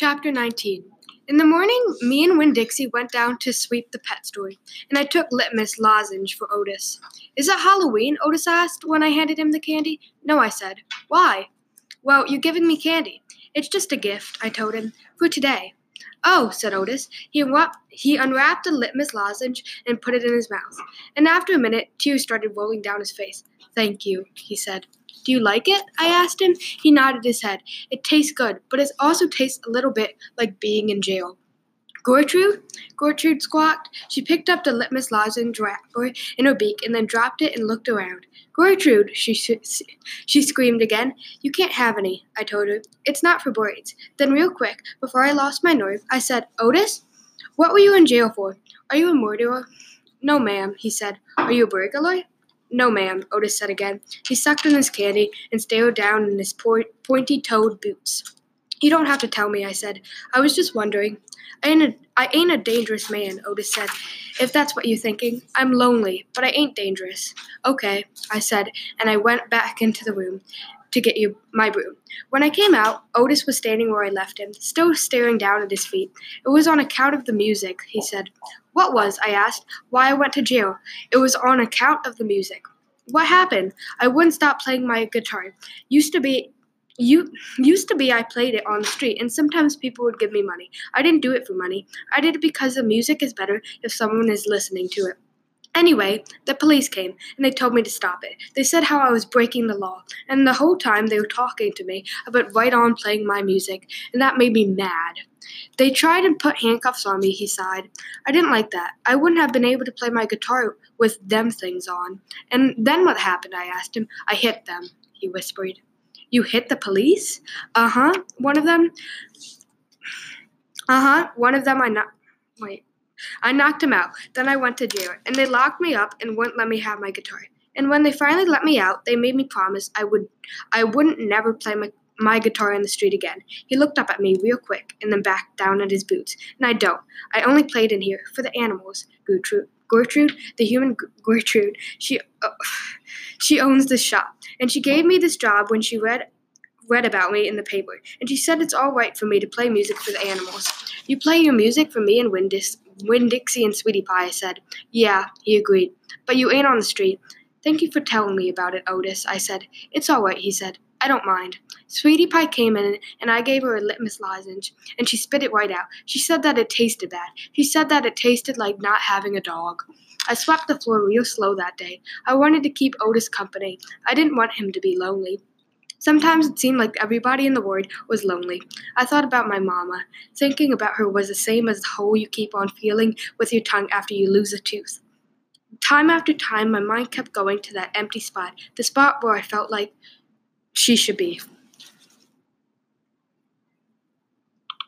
Chapter 19 In the morning, me and Winn Dixie went down to sweep the pet store, and I took Littmus lozenge for Otis. Is it Halloween? Otis asked when I handed him the candy. No, I said. Why? Well, you're giving me candy. It's just a gift, I told him, for today. Oh, said Otis. He, he unwrapped the Littmus lozenge and put it in his mouth. And after a minute, tears started rolling down his face. Thank you, he said. Do you like it? I asked him. He nodded his head. It tastes good, but it also tastes a little bit like being in jail. Gertrude? Gertrude squawked. She picked up the Littmus lozenge wrapper in her beak and then dropped it and looked around. Gertrude, she, she screamed again. You can't have any, I told her. It's not for braids. Then, real quick, before I lost my nerve, I said, Otis, what were you in jail for? Are you a murderer? No, ma'am, he said. Are you a burglar? No, ma'am, Otis said again. He sucked on his candy and stared down in his pointy toed boots. You don't have to tell me, I said. I was just wondering. I ain't, a, I ain't a dangerous man, Otis said. If that's what you're thinking, I'm lonely, but I ain't dangerous. Okay, I said, and I went back into the room to get you my broom. When I came out, Otis was standing where I left him, still staring down at his feet. It was on account of the music, he said. What was? I asked. Why I went to jail. It was on account of the music. What happened? I wouldn't stop playing my guitar. Used to be you used to be I played it on the street and sometimes people would give me money. I didn't do it for money. I did it because the music is better if someone is listening to it. Anyway, the police came and they told me to stop it. They said how I was breaking the law, and the whole time they were talking to me about right on playing my music, and that made me mad. They tried and put handcuffs on me, he sighed. I didn't like that. I wouldn't have been able to play my guitar with them things on. And then what happened? I asked him. I hit them, he whispered. You hit the police? Uh huh. One of them. Uh huh. One of them I not. Wait. I knocked him out. Then I went to jail, and they locked me up and wouldn't let me have my guitar. And when they finally let me out, they made me promise I would I wouldn't never play my my guitar in the street again. He looked up at me real quick and then back down at his boots. And I don't. I only played in here for the animals. Gertrude, Gertrude, the human Gertrude, she uh, she owns this shop, and she gave me this job when she read read about me in the paper. And she said it's all right for me to play music for the animals. You play your music for me and Windis, Winn Dixie and Sweetie Pie. I said. Yeah, he agreed. But you ain't on the street. Thank you for telling me about it, Otis. I said. It's all right, he said. I don't mind. Sweetie Pie came in and I gave her a Littmus lozenge, and she spit it right out. She said that it tasted bad. She said that it tasted like not having a dog. I swept the floor real slow that day. I wanted to keep Otis company. I didn't want him to be lonely. Sometimes it seemed like everybody in the world was lonely. I thought about my mama. Thinking about her was the same as the hole you keep on feeling with your tongue after you lose a tooth. Time after time, my mind kept going to that empty spot, the spot where I felt like she should be.